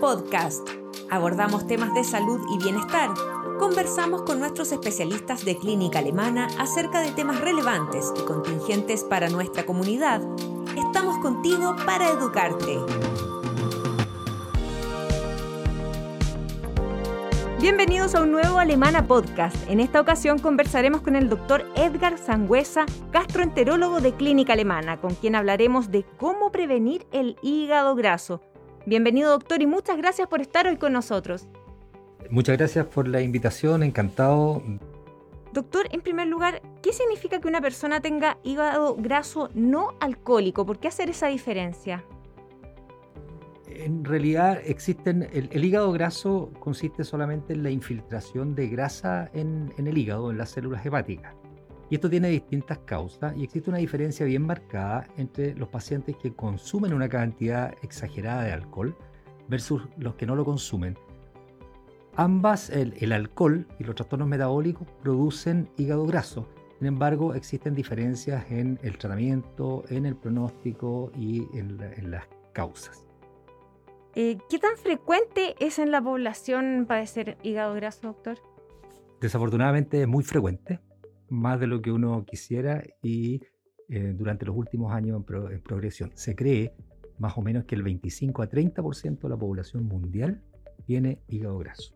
Podcast. Abordamos temas de salud y bienestar. Conversamos con nuestros especialistas de clínica alemana acerca de temas relevantes y contingentes para nuestra comunidad. Estamos contigo para educarte. Bienvenidos a un nuevo Alemana Podcast. En esta ocasión conversaremos con el doctor Edgar Sangüesa, gastroenterólogo de Clínica Alemana, con quien hablaremos de cómo prevenir el hígado graso. Bienvenido doctor y muchas gracias por estar hoy con nosotros. Muchas gracias por la invitación, encantado. Doctor, en primer lugar, ¿qué significa que una persona tenga hígado graso no alcohólico? ¿Por qué hacer esa diferencia? en realidad existen, el, hígado graso consiste solamente en la infiltración de grasa en, el hígado, en las células hepáticas. Y esto tiene distintas causas y existe una diferencia bien marcada entre los pacientes que consumen una cantidad exagerada de alcohol versus los que no lo consumen. Ambas, el, el alcohol y los trastornos metabólicos producen hígado graso. Sin embargo, existen diferencias en el tratamiento, en el pronóstico y en las causas. Eh, ¿Qué tan frecuente es en la población padecer hígado graso, doctor? Desafortunadamente es muy frecuente, más de lo que uno quisiera y eh, durante los últimos años en, progresión. Se cree más o menos que el 25 a 30% de la población mundial tiene hígado graso.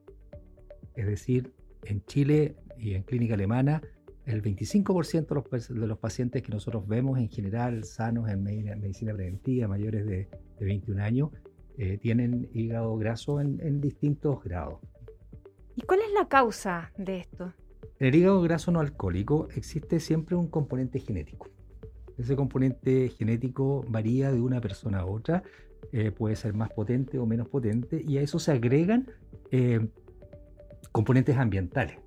Es decir, en Chile y en clínica alemana, el 25% de los, pacientes que nosotros vemos en general sanos en medicina preventiva, mayores de, de 21 años, eh, tienen hígado graso en, distintos grados. ¿Y cuál es la causa de esto? En el hígado graso no alcohólico existe siempre un componente genético. Ese componente genético varía de una persona a otra, eh, puede ser más potente o menos potente, y a eso se agregan eh, componentes ambientales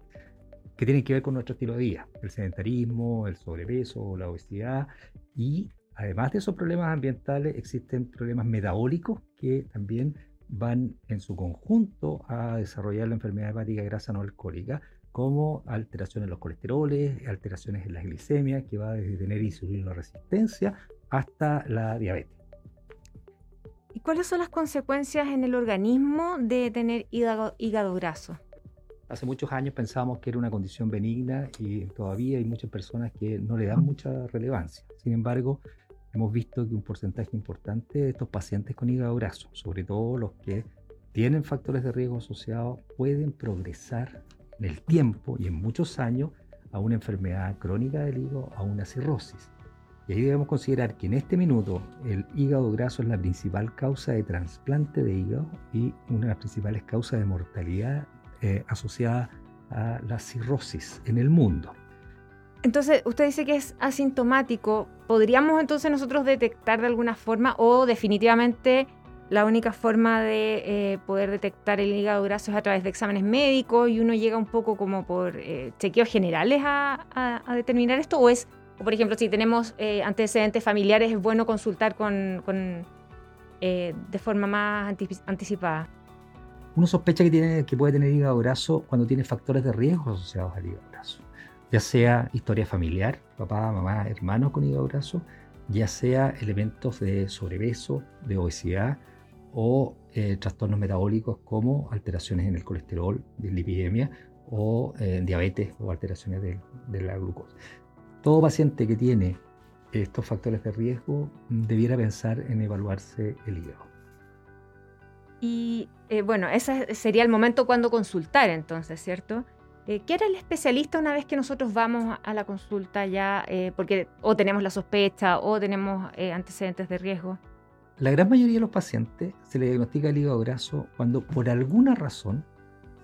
que tienen que ver con nuestro estilo de vida, el sedentarismo, el sobrepeso, la obesidad y Además de esos problemas ambientales, existen problemas metabólicos que también van en su conjunto a desarrollar la enfermedad hepática grasa no alcohólica, como alteraciones en los colesteroles, alteraciones en las glicemias, que va desde tener insulina resistencia hasta la diabetes. ¿Y cuáles son las consecuencias en el organismo de tener hígado, hígado graso? Hace muchos años pensábamos que era una condición benigna y todavía hay muchas personas que no le dan mucha relevancia. Sin embargo, hemos visto que un porcentaje importante de estos pacientes con hígado graso, sobre todo los que tienen factores de riesgo asociados, pueden progresar en el tiempo y en muchos años a una enfermedad crónica del hígado, a una cirrosis. Y ahí debemos considerar que en este minuto el hígado graso es la principal causa de trasplante de hígado y una de las principales causas de mortalidad eh, asociada a la cirrosis en el mundo. Entonces, usted dice que es asintomático. ¿Podríamos entonces nosotros detectar de alguna forma o definitivamente la única forma de eh, poder detectar el hígado graso es a través de exámenes médicos y uno llega un poco como por eh, chequeos generales a, determinar esto? ¿O es, por ejemplo, si tenemos eh, antecedentes familiares, es bueno consultar con, de forma más anticipada? Uno sospecha que, tiene, que puede tener hígado graso cuando tiene factores de riesgo asociados al hígado graso ya sea historia familiar, papá, mamá, hermanos con hígado graso, ya sea elementos de sobrepeso, de obesidad o eh, trastornos metabólicos como alteraciones en el colesterol, de lipidemia o eh, diabetes o alteraciones de, la glucosa. Todo paciente que tiene estos factores de riesgo debiera pensar en evaluarse el hígado. Y eh, bueno, ese sería el momento cuando consultar entonces, ¿cierto? Eh, ¿Qué hará el especialista una vez que nosotros vamos a la consulta ya, eh, porque o tenemos la sospecha o tenemos eh, antecedentes de riesgo? La gran mayoría de los pacientes se le diagnostica el hígado graso cuando por alguna razón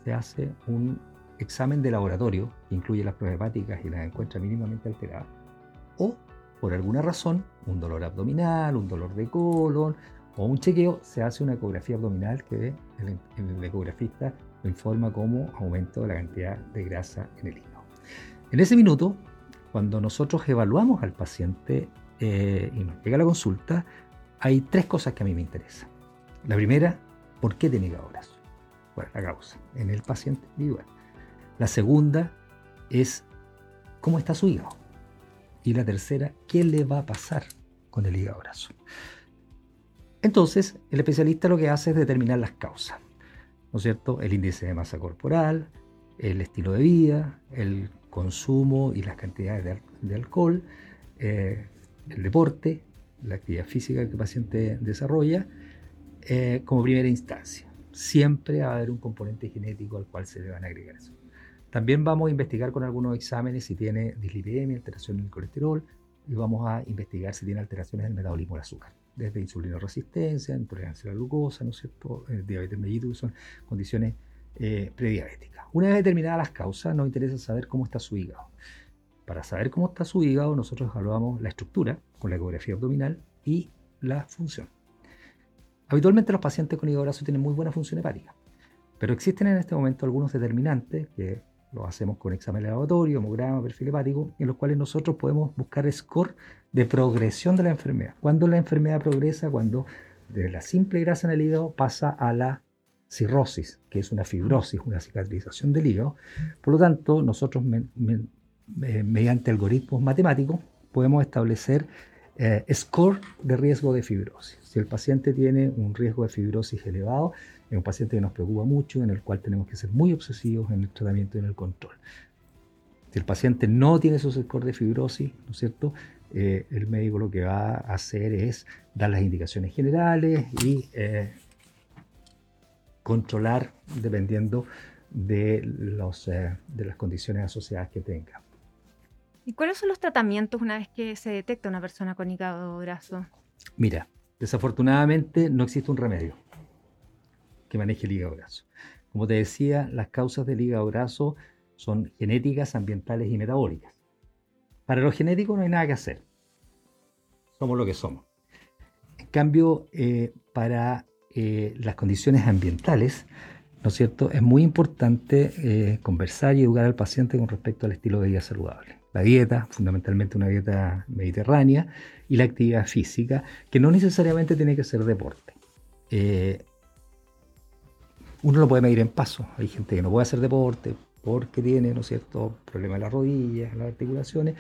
se hace un examen de laboratorio que incluye las pruebas hepáticas y las encuentra mínimamente alteradas, o por alguna razón un dolor abdominal, un dolor de colon o un chequeo, se hace una ecografía abdominal que el, el ecografista informa como aumento de la cantidad de grasa en el hígado. En ese minuto, cuando nosotros evaluamos al paciente eh, y nos llega la consulta, hay tres cosas que a mí me interesan. La primera, ¿por qué tiene graso? Bueno, la causa en el paciente individual. La segunda es cómo está su hígado. Y la tercera, ¿qué le va a pasar con el hígado graso? Entonces, el especialista lo que hace es determinar las causas, ¿no es cierto? El índice de masa corporal, el estilo de vida, el consumo y las cantidades de, alcohol, eh, el deporte, la actividad física que el paciente desarrolla, eh, como primera instancia. Siempre va a haber un componente genético al cual se le van a agregar. También vamos a investigar con algunos exámenes si tiene dislipidemia, alteración en el colesterol, y vamos a investigar si tiene alteraciones en el metabolismo del azúcar, desde insulina resistencia, intolerancia a la glucosa, ¿no es cierto? Eh, diabetes mellitus, son condiciones eh, prediabéticas. Una vez determinadas las causas, nos interesa saber cómo está su hígado. Para saber cómo está su hígado, nosotros evaluamos la estructura con la ecografía abdominal y la función. Habitualmente los pacientes con hígado graso tienen muy buena función hepática, pero existen en este momento algunos determinantes que lo hacemos con examen laboratorio, hemograma, perfil hepático, en los cuales nosotros podemos buscar score de progresión de la enfermedad. Cuando la enfermedad progresa, cuando de la simple grasa en el hígado pasa a la cirrosis, que es una fibrosis, una cicatrización del hígado. Por lo tanto, nosotros mediante algoritmos matemáticos podemos establecer eh, score de riesgo de fibrosis. Si el paciente tiene un riesgo de fibrosis elevado, es un paciente que nos preocupa mucho, en el cual tenemos que ser muy obsesivos en el tratamiento y en el control. Si el paciente no tiene esos scores de fibrosis, ¿no es cierto? Eh, el médico lo que va a hacer es dar las indicaciones generales y eh, controlar dependiendo de las condiciones asociadas que tenga. ¿Y cuáles son los tratamientos una vez que se detecta una persona con hígado graso? Mira, desafortunadamente no existe un remedio que maneje el hígado graso. Como te decía, las causas del hígado graso son genéticas, ambientales y metabólicas. Para lo genético no hay nada que hacer. Somos lo que somos. En cambio, eh, para eh, las condiciones ambientales, ¿no es cierto? Es muy importante eh, conversar y educar al paciente con respecto al estilo de vida saludable la dieta, fundamentalmente una dieta mediterránea, y la actividad física, que no necesariamente tiene que ser deporte. Eh, uno lo puede medir en paso. Hay gente que no puede hacer deporte porque tiene, ¿no es cierto?, problemas en las rodillas, en las articulaciones,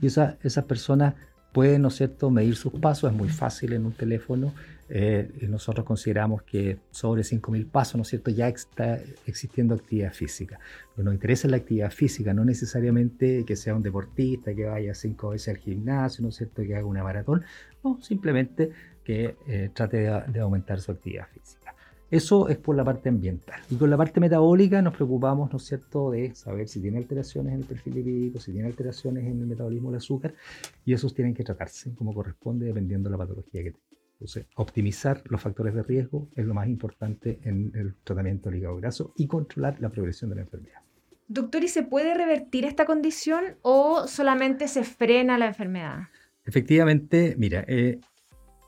y esas personas pueden, ¿no es cierto?, medir sus pasos, es muy fácil en un teléfono, eh, nosotros consideramos que sobre 5.000 pasos, ¿no es cierto?, ya está existiendo actividad física. Lo que nos interesa es la actividad física, no necesariamente que sea un deportista, que vaya cinco veces al gimnasio, ¿no es cierto?, que haga una maratón, no, simplemente que eh, trate de, aumentar su actividad física. Eso es por la parte ambiental. Y con la parte metabólica nos preocupamos, ¿no es cierto?, de saber si tiene alteraciones en el perfil lipídico, si tiene alteraciones en el metabolismo del azúcar, y esos tienen que tratarse como corresponde dependiendo de la patología que tenga. Entonces, optimizar los factores de riesgo es lo más importante en el tratamiento del hígado graso y controlar la progresión de la enfermedad. Doctor, ¿y se puede revertir esta condición o solamente se frena la enfermedad? Efectivamente, mira, eh,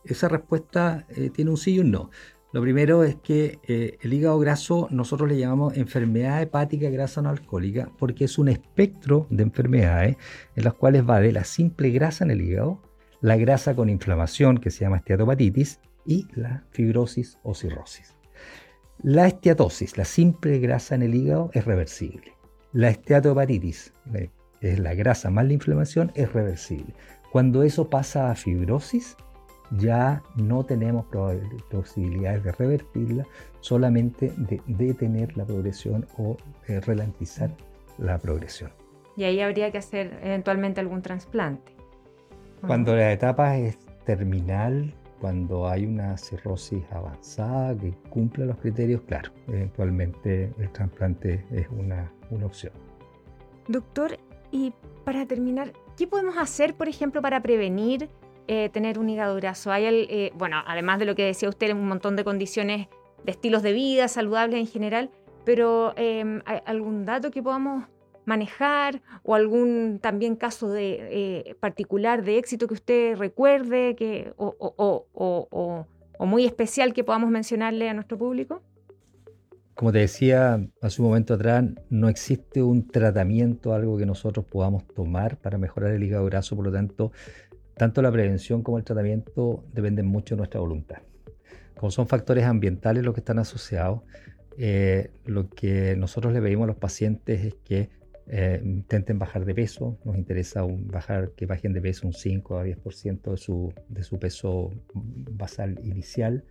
esa respuesta eh, tiene un sí y un no. Lo primero es que eh, el hígado graso nosotros le llamamos enfermedad hepática grasa no alcohólica porque es un espectro de enfermedades en las cuales va de la simple grasa en el hígado la grasa con inflamación, que se llama esteatopatitis, y la fibrosis o cirrosis. La esteatosis, la simple grasa en el hígado, es reversible. La esteatopatitis, que es la grasa más la inflamación, es reversible. Cuando eso pasa a fibrosis, ya no tenemos posibilidades de revertirla, solamente de detener la progresión o eh, ralentizar la progresión. Y ahí habría que hacer eventualmente algún trasplante. Cuando la etapa es terminal, cuando hay una cirrosis avanzada que cumple los criterios, claro, eventualmente el trasplante es una, opción. Doctor, y para terminar, ¿qué podemos hacer, por ejemplo, para prevenir eh, tener un hígado graso? Hay, eh, bueno, además de lo que decía usted, un montón de condiciones de estilos de vida saludables en general, pero eh, ¿hay algún dato que podamos manejar o algún también caso de, eh, particular de éxito que usted recuerde que, o, muy especial que podamos mencionarle a nuestro público? Como te decía hace un momento atrás, no existe un tratamiento, algo que nosotros podamos tomar para mejorar el hígado graso, por lo tanto, tanto la prevención como el tratamiento dependen mucho de nuestra voluntad. Como son factores ambientales los que están asociados, eh, lo que nosotros le pedimos a los pacientes es que eh, intenten bajar de peso, nos interesa bajar, que bajen de peso un 5 a 10% de su, de su peso basal inicial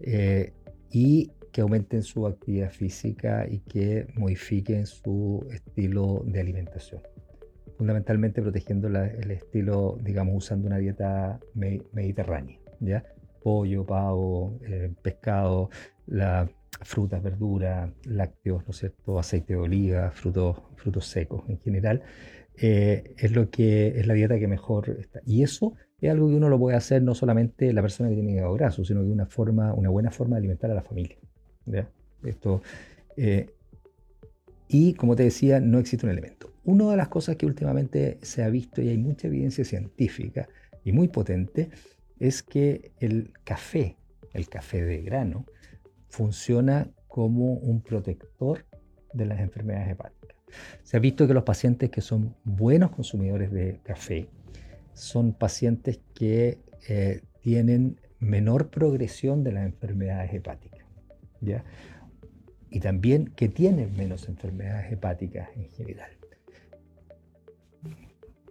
eh, y que aumenten su actividad física y que modifiquen su estilo de alimentación. Fundamentalmente protegiendo el estilo, digamos, usando una dieta mediterránea, ¿ya? Pollo, pavo, eh, pescado, la frutas, verduras, lácteos, ¿no es cierto? aceite de oliva, frutos, frutos secos en general, eh, es lo que es la dieta que mejor está. Y eso es algo que uno lo puede hacer no solamente la persona que tiene hígado graso, sino que una forma, una buena forma de alimentar a la familia. Esto, eh, y como te decía, no existe un elemento. Una de las cosas que últimamente se ha visto y hay mucha evidencia científica y muy potente es que el café, el café de grano, funciona como un protector de las enfermedades hepáticas. Se ha visto que los pacientes que son buenos consumidores de café son pacientes que eh, tienen menor progresión de las enfermedades hepáticas. ¿ya? Y también que tienen menos enfermedades hepáticas en general.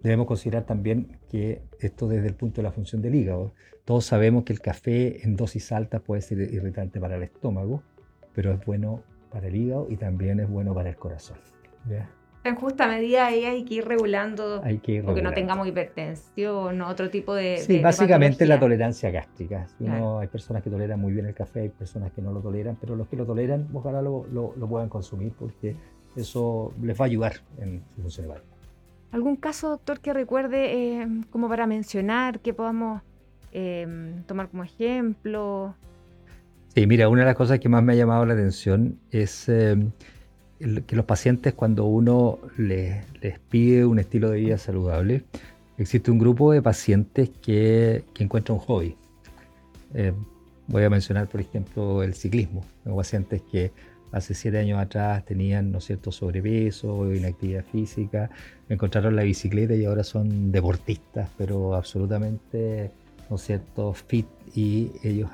Debemos considerar también que esto desde el punto de la función del hígado. Todos sabemos que el café en dosis altas puede ser irritante para el estómago, pero es bueno para el hígado y también es bueno para el corazón. En justa medida ahí hay que ir regulando, hay que porque no tengamos hipertensión o otro tipo de... Sí, básicamente la tolerancia gástrica. Hay personas que toleran muy bien el café, hay personas que no lo toleran, pero los que lo toleran, ojalá lo, lo, lo puedan consumir porque eso les va a ayudar en su función. ¿Algún caso, doctor, que recuerde eh, como para mencionar, que podamos eh, tomar como ejemplo? Sí, mira, una de las cosas que más me ha llamado la atención es eh, que los pacientes cuando uno les, pide un estilo de vida saludable, existe un grupo de pacientes que, que encuentran un hobby. voy a mencionar, por ejemplo, el ciclismo. Tengo pacientes que hace siete años atrás tenían, ¿no cierto?, sobrepeso, inactividad física, encontraron la bicicleta y ahora son deportistas, pero absolutamente, ¿no cierto?, fit y ellos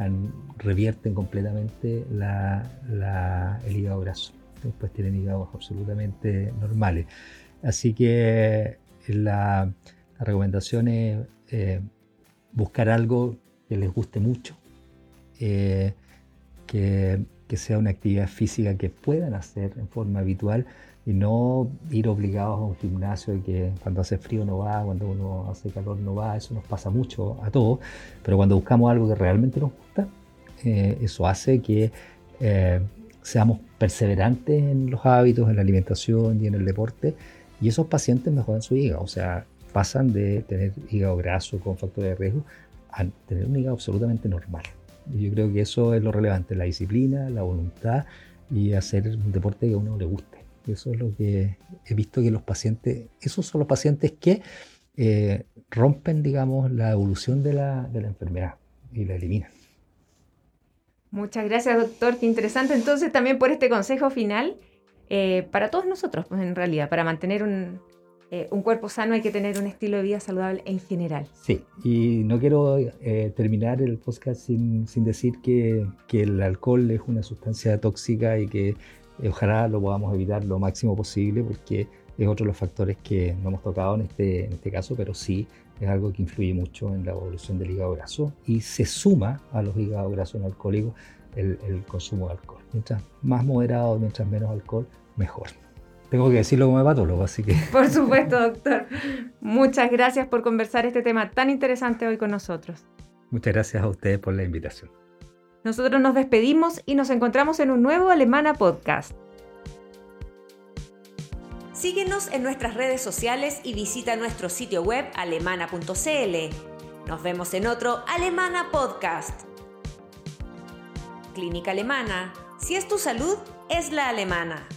revierten completamente el hígado graso. Después tienen hígados absolutamente normales. Así que la, recomendación es eh, buscar algo que les guste mucho, eh, que que sea una actividad física que puedan hacer en forma habitual y no ir obligados a un gimnasio y que cuando hace frío no va, cuando uno hace calor no va, eso nos pasa mucho a todos, pero cuando buscamos algo que realmente nos gusta, eh, eso hace que eh, seamos perseverantes en los hábitos, en la alimentación y en el deporte, y esos pacientes mejoran su hígado, o sea, pasan de tener hígado graso con factores de riesgo a tener un hígado absolutamente normal. Y yo creo que eso es lo relevante, la disciplina, la voluntad y hacer un deporte que a uno le guste. Eso es lo que he visto que los pacientes, esos son los pacientes que eh, rompen, digamos, la evolución de la, de la enfermedad y la eliminan. Muchas gracias, doctor. Qué interesante. Entonces, también por este consejo final, eh, para todos nosotros, pues en realidad, para mantener un, eh, un cuerpo sano hay que tener un estilo de vida saludable en general. Sí, y no quiero eh, terminar el podcast sin, sin decir que, que, el alcohol es una sustancia tóxica y que ojalá lo podamos evitar lo máximo posible porque es otro de los factores que no hemos tocado en este, en este caso, pero sí es algo que influye mucho en la evolución del hígado graso y se suma a los hígados grasos en alcohólicos el, el consumo de alcohol. Mientras más moderado, mientras menos alcohol, mejor. Tengo que decirlo como hepatólogo, así que... Por supuesto, doctor. Muchas gracias por conversar este tema tan interesante hoy con nosotros. Muchas gracias a ustedes por la invitación. Nosotros nos despedimos y nos encontramos en un nuevo Alemana Podcast. Síguenos en nuestras redes sociales y visita nuestro sitio web alemana.cl. Nos vemos en otro Alemana Podcast. Clínica Alemana. Si es tu salud, es la alemana.